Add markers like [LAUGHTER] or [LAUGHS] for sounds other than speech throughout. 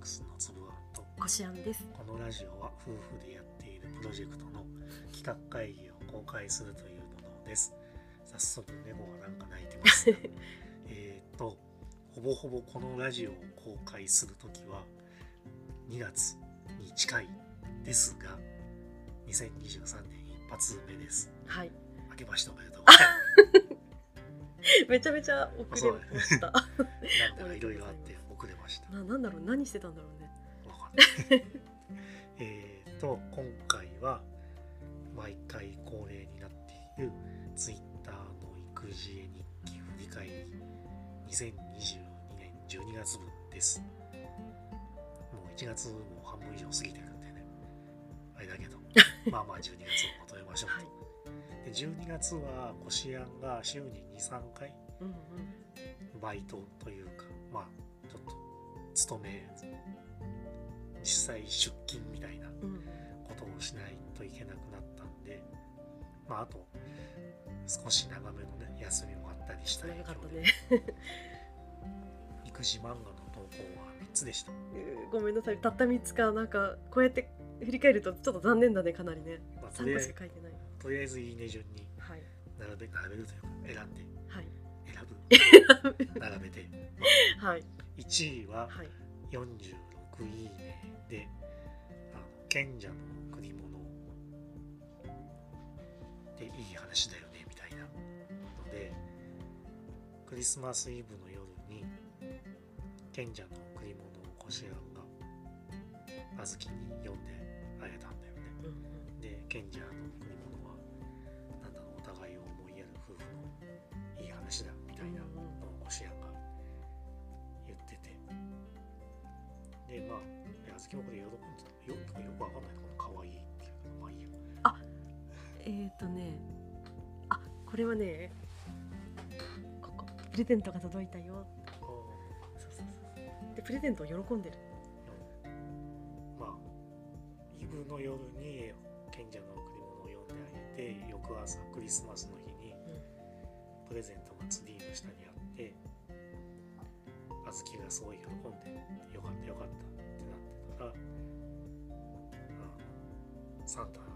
クスのつぶあんと。こしあんです。このラジオは夫婦でやっているプロジェクトの企画会議を公開するというものです。早速猫がなんか泣いてますが [LAUGHS] えっとほぼほぼこのラジオを公開するときは2月に近いですが2023年一発目です。はい。明けましておめでとう。ございめちゃめちゃ遅れました。ます [LAUGHS] なんだかいろいろあって遅れましたな、なんだろう、何してたんだろうね。わかんない。[LAUGHS] えっと、今回は毎回恒例になっている Twitter の育児絵日記振り返り2022年12月分です。もう1月も半分以上過ぎてるんでね。あれだけど、[LAUGHS] まあまあ12月を求めましょうと。はいで12月はこしあんが週に2、3回うんうん。バイトというか、まあ勤め、実際出勤みたいな。ことをしないといけなくなったんで、まあ、あと少し長めのね休みもあったりした影響で、長かったね。育児漫画の投稿は3つでした、[LAUGHS] ごめんなさい。たった三つか、なんか、こうやって振り返ると、ちょっと残念だね、かなりね。まあ、と三個しか書いてない。とりあえずいいね順にはい。並べ並べるというか選んではい。選ぶ [LAUGHS] 並べて、まあはい。1位ははい。46いいねであの賢者の贈り物でいい話だよねみたいなのでクリスマスイブの夜に賢者の贈り物をこしあんがあずきに読んであげたんだよねうんうん。で賢者の贈り物はなんだろうお互いを思いやる夫婦のいい話だみたいなのをこしあんがでまあいやあずきもこれ喜んでたよよよくわかんないところ可愛いっていうまあいいよえーとねあこれはねここプレゼントが届いたよ。そうそうそう。でプレゼントを喜んでる。まあイブの夜に賢者の贈り物を読んであげて翌朝クリスマスの日にプレゼントがツリーの下にあってあずきがすごい喜んでよかったよかったってなってたらサンタが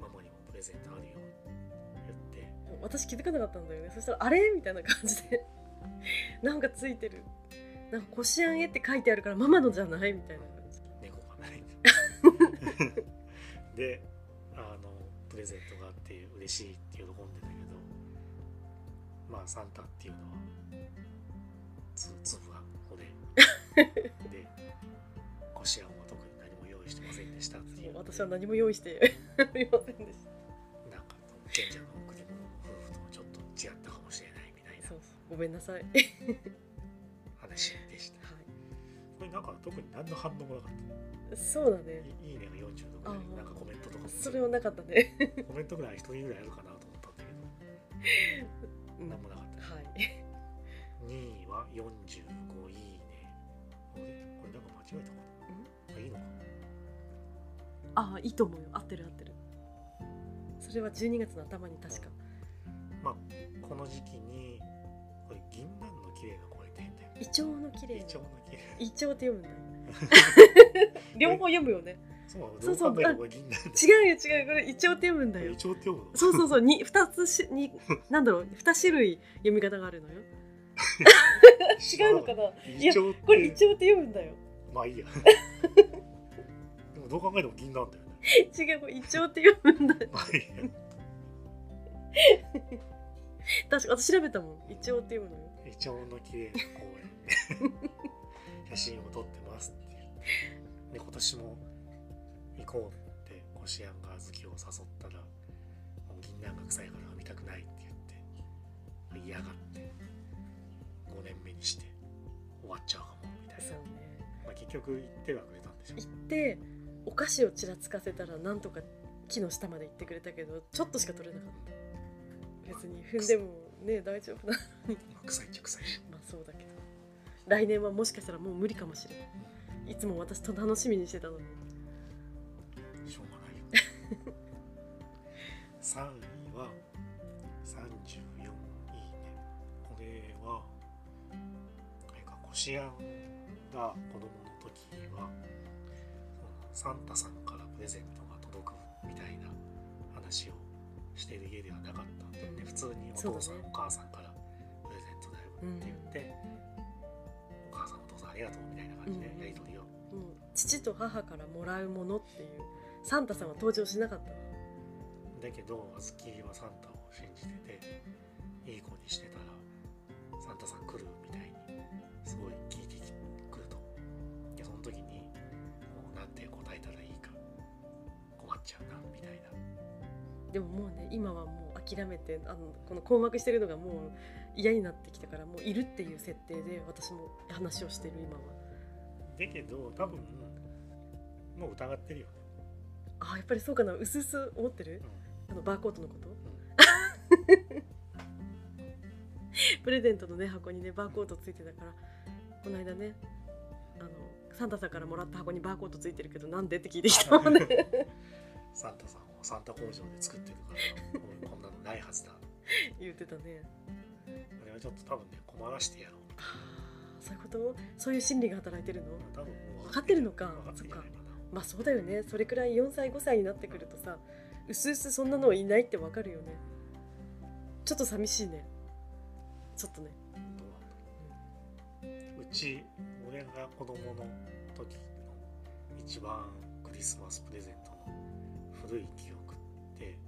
ママにもプレゼントあるよって言って。うん私気づかなかったんだよね。そしたらあれ？みたいな感じで。[LAUGHS] なんかついてる。なんか「こしあんへ」って書いてあるからママのじゃない？みたいな感じ。猫がない。[LAUGHS] であのプレゼントがあって嬉しいって喜んでたけどまあサンタっていうのはつ粒が骨で。[LAUGHS] こしあんは特に何も用意してませんでしたっていう。私は何も用意して [LAUGHS] いませんでした。なんか賢者の贈り物の夫婦とちょっと違ったかもしれないみたいなそうそう。ごめんなさい。はい話でした。これなんか特に何の反応もなかった。そうだね。いいいねが40度ぐらい。なんかコメントとかも。それはなかったね。コメントぐらい一人ぐらいあるかなと思ったんだけど。[LAUGHS] うん。何もなかった。はい。2位は45いいね。あれこれなんか間違えたかな？あいいのか？ああいいと思うよ。合ってる合ってる。それは12月の頭に確か。まあこの時期にこれ銀杏の綺麗な声って変だイチョウの綺麗イチョウの綺麗イチョウって読むんだよ。[LAUGHS] 両方読むよね。そうそうそう。違うよ違う。これイチョウって読むんだよ。イチョウって読むの？そうそうそう。に二つしになんだろう。二種類読み方があるのよ [LAUGHS] 違うのかな？イチョウってこれイチョウって読むんだよ。まあいいや。でもどう考えても銀杏だよね。違うこれイチョウって読むんだよ。まあいいや。確か私調べたもん。イチョウって読むのよ。イチョウの綺麗な公園。で写真を撮ってますっていうで今年も行こうってこしあんがあずきを誘ったらもう銀杏が臭いから見たくないって言って嫌がって局行ってはくれたんでしょ？行ってお菓子をちらつかせたらなんとか木の下まで行ってくれたけどちょっとしか取れなかった。別に踏んでもね大丈夫な。のにまあ臭いっちゃ臭い。しまあそうだけど。来年はもしかしたらもう無理かもしれないいつも私と楽しみにしてたのに。しょうがないよ。[LAUGHS] 3位は34いいね。これはあれかこしあんが子供の時はサンタさんからプレゼントが届くみたいな話をしてる家ではなかったんだよね、うん。普通にお父さん、ねお母さんからプレゼントだよって言って、お母さんお父さんありがとうみたいな感じでうん。やり取りを、もう父と母からもらうものっていうサンタさんは登場しなかっただけどあずきはサンタを信じてていい子にしてたらサンタさん来るみたいにすごいなんて答えたらいいか。困っちゃうなみたいな。でももうね今はもう諦めてあのこの困惑してるのがもう嫌になってきたからもういるっていう設定で私も話をしてる今は。だけど多分もう疑ってるよ。ね、あやっぱりそうかな。うすうす思ってる？うん。あのバーコードのこと？うん。[LAUGHS] プレゼントのね箱にねバーコードついてたからこの間ねサンタさんからもらった箱にバーコードついてるけどなんでって聞いてきたもんね。[LAUGHS] サンタさんをサンタ工場で作ってるから [LAUGHS] こんなのないはずだ言ってたね。あれはちょっと多分ね困らしてやろう。そういうこと？そういう心理が働いてるの？多分分かってる。のか。っまあそうだよね。それくらい4歳5歳になってくるとさうすうすそんなのいないってわかるよね。ちょっと寂しいね。ちょっとね。うち俺が子供の時の一番クリスマスプレゼントの古い記憶って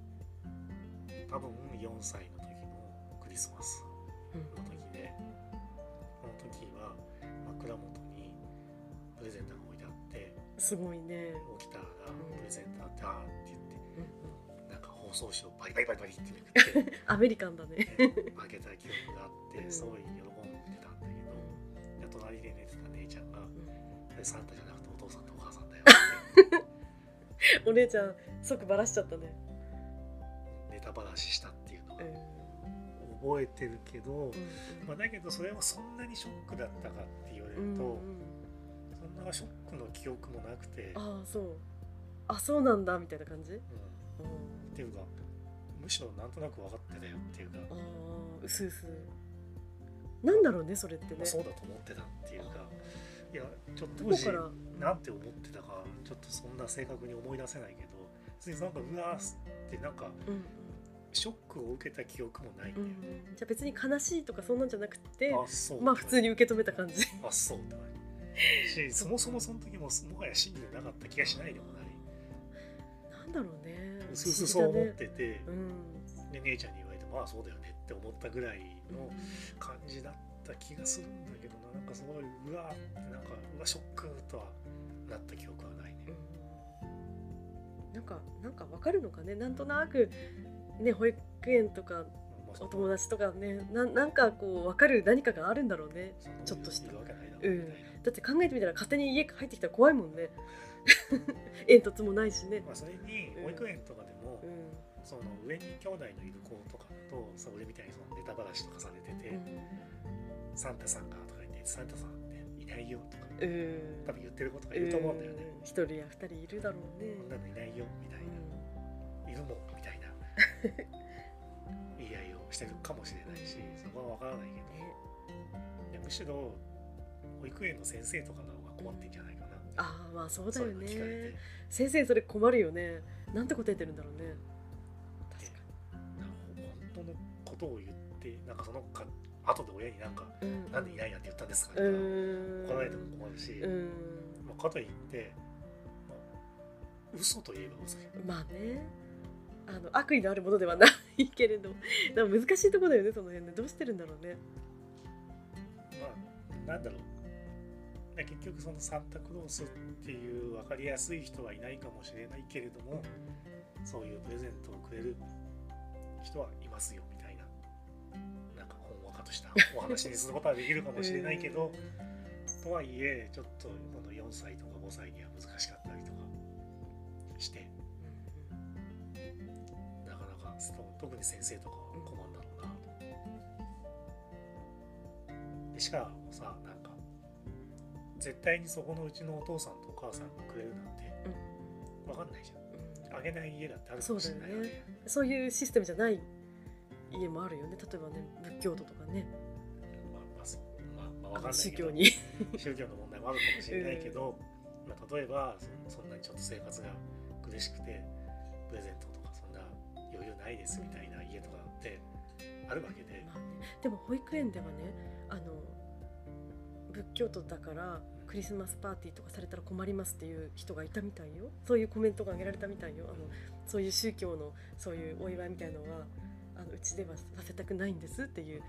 多分4歳の時のクリスマスうんの時でこの時は枕元にプレゼントが置いてあってすごいね。起きたらプレゼントあってあーって言ってうんうんなんか包装紙をバリバリバリバリってめくって [LAUGHS] アメリカンだね開けた記憶があってうん。すごい喜で寝てた姉ちゃんが「それサンタじゃなくてお父さんとお母さんだよ」っ [LAUGHS] てお姉ちゃん即バラしちゃったね。ネタ話したっていうのうん。を覚えてるけど、うまあ、だけどそれはそんなにショックだったかって言われんうんると、うん。そんなショックの記憶もなくて、ああそう。あそうなんだみたいな感じ？うん、うん。っていうかむしろなんとなく分かってたよっていうか、ああうすうすなんだろうねそれってね。まあ、そうだと思ってたっていうかいやちょっと当時なんて思ってたかちょっとそんな正確に思い出せないけど別になんかうわーってなんかうんショックを受けた記憶もないんだよ。うんね、じゃあ別に悲しいとかそんなんじゃなくてあそうまあ普通に受け止めた感じ。あそう [LAUGHS] ってなるしそもそもその時ももはや真理でなかった気がしないでもない。なんだろうね。うすうすそう思ってて、うん。で姉ちゃんに言われてまあそうだよねって思ったぐらいの感じだった気がするんだけどな。なんかすごいうわーってなんかうわショックとはなった記憶はないね、うん。なんかなんかわかるのかね。なんとなくね保育園とかまあお友達とかねななんかこう分かる何かがあるんだろうね。ちょっとした。いるわけないだろうん。だって考えてみたら勝手に家入ってきたら怖いもんね。[LAUGHS] 煙突もないしね。まあ、それに保育園とかでも、うんその上に兄弟のいる子とかだとそう俺みたいにそのネタ話とかされてて、サンタさんがとか言ってサンタさんっていないよとか多分言ってる子とかいると思うんだよね、うん。一人や二人いるだろうね。こんなのいないよみたいな、いるもんみたいな。言い合いをしてるかもしれないしそこは分からないけど。むしろ保育園の先生とかの方が困ってんじゃないかな、ああまあそうだよね。て。先生それ困るよね。なんて答えてるんだろうねことを言ってなんかそのか後で親になんかにうん。なんでいないなんて言ったんですかうみたいな、ん。怒られても困るし、うん。まあ、かといって、まあ、嘘といえば嘘まあね。あの悪意のあるものではないけれどでも難しいところだよねその辺でどうしてるんだろうね。まあなんだろう。で結局そのサンタクロースっていう分かりやすい人はいないかもしれないけれどもそういうプレゼントをくれる人はいますよみとしたお話にすることはできるかもしれないけど、とはいえちょっとこの4歳とか5歳には難しかったりとかしてなかなか特に先生とかは困るんだろうなと。でしかもさなんか絶対にそこのうちのお父さんとお母さんがくれるなんて分かんないじゃん。あげない家だってあるかもしれないよね。そういうシステムじゃない家もあるよね。例えばね仏教徒とかね。まあまあそうまあ、まあ、分かんないけど。宗教に。宗教の問題もあるかもしれないけど、まあ、例えばそそんなにちょっと生活が苦しくてプレゼントとかそんな余裕ないですみたいな家とかってあるわけで、まあね、でも保育園ではねあの仏教徒だからクリスマスパーティーとかされたら困りますっていう人がいたみたいよ。そういうコメントが挙げられたみたいよ。あのそういう宗教のそういうお祝いみたいのはあのうちではさせたくないんですっていう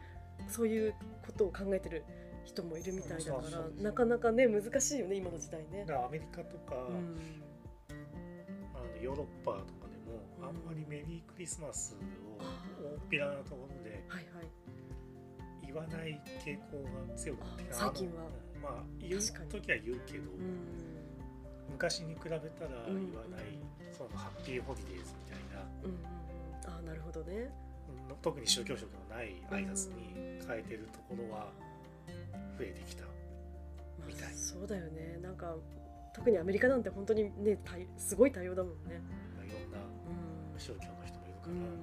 そういうことを考えてる人もいるみたいだからなかなかね難しいよね今の時代ね。だ。からアメリカとか、うん。あのヨーロッパとかでもうんあんまりメリークリスマスを大っぴらなところで言わない傾向が強くて最近は。まあ言う時は言うけど、うん。昔に比べたら言うんわない、そのハッピーホリデーズみたいな。あーなるほどね。うん特に宗教色のない挨拶に変えてるところは増えてきた、まあみたい。そうだよね。なんか特にアメリカなんて本当にね多すごい多様だもんね。まあ、いろんなうん。宗教の人もいるから、うん。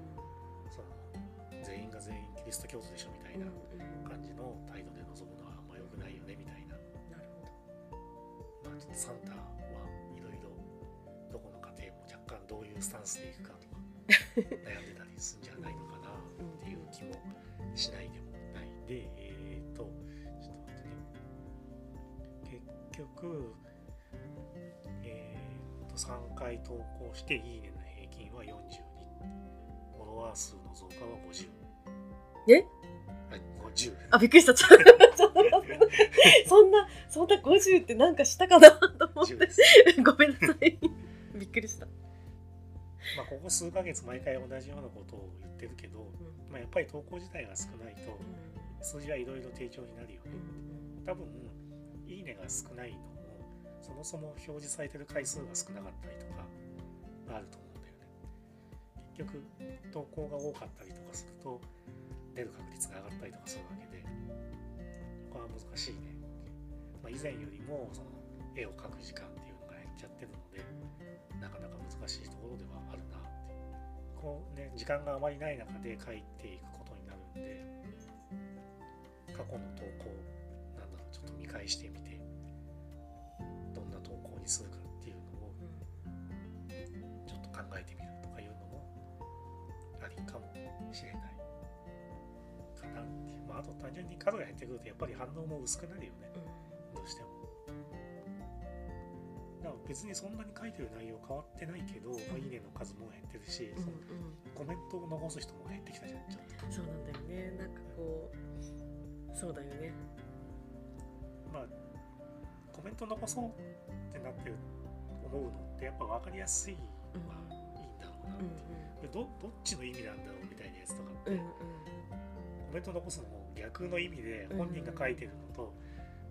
その全員が全員キリスト教徒でしょみたいなうん感じの態度で臨むのはあんま良くないよねみたいな、なるほど。まあ、ちょっとサンタはいろいろどこの家庭も若干どういうスタンスでいくかとか悩んでたりするんじゃないのかなっていう気もしないでもないでえっ、とちょっと待ってね。結局えっ、と3回投稿していいねの平均は42フォロワー数の増加は50え？はい50あびっくりした。ちょっとそんなそんな50ってなんかしたかなと思っ10てです。[LAUGHS] ごめんなさい。びっくりした。まあここ数ヶ月毎回同じようなことを言ってるけど、うん。まあ、やっぱり投稿自体が少ないとう数字はいろいろ低調になるよね。ん多分いいねが少ないのもそもそも表示されてる回数が少なかったりとかがあると思うんだよね。結局投稿が多かったりとかすると出る確率が上がったりとかするわけでここは難しいね、まあ、以前よりもその絵を描く時間っていうのが減っちゃってるのでなかなか難しいところではあるなって。こうね時間があまりない中で描いていくことになるんで過去の投稿なんだろうちょっと見返してみてどんな投稿にするかっていうのをちょっと考えてみるとかいうのもありかもしれないかなって。いうまああと単純に数が減ってくるとやっぱり反応も薄くなるよね別にそんなに書いてる内容変わってないけど、まあ、いいねの数も減ってるし、うんそのコメントを残す人も減ってきたじゃん。ちょっとうんそうなんだよね。なんかこうそうだよね。まあコメント残そうってなってる思うのってやっぱ分かりやすいのはいいんだろうなってう。んいう、どどっちの意味なんだろうみたいなやつとかって、うんうん。コメント残すのも逆の意味で本人が書いてるのと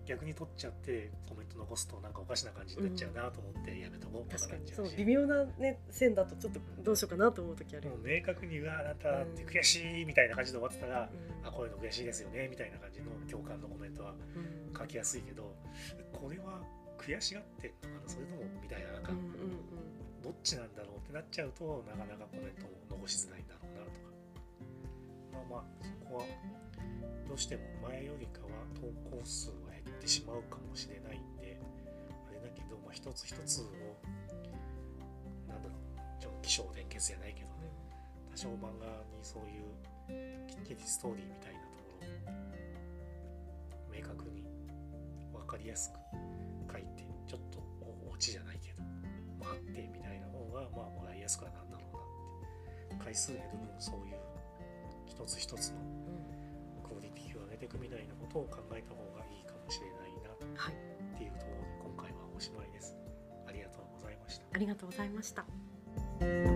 逆に取っちゃってコメント残すとなんかおかしな感じになっちゃうなと思ってやめとこう。とか確かになっちゃしそうう微妙なね線だとちょっとどうしようかなと思う時あるよもう明確に「うわあなたって悔しい」みたいな感じで終わってたら「うん。あこういうの悔しいですよね」みたいな感じの共感のコメントはうん書きやすいけどこれは悔しがってんのかなそれともみたいななんかうんうん。どっちなんだろうってなっちゃうとなかなかコメントも残しづらいんだろうなとか。まあまあそこはどうしても前よりかは投稿数は減ってしまうかもしれないんであれだけど、まあ、一つ一つをなんだろうちょっと起承転結じゃないけどね多少漫画にそういうきっちりストーリーみたいなところを明確に分かりやすく書いてちょっとおオチじゃないけど待ってみたいな方がまあもらいやすくはなんだろうなって回数減る分そういう一つ一つのげていくみたいなことを考えた方がいいかもしれないなはい。っていうところで今回はおしまいです。ありがとうございました。ありがとうございました。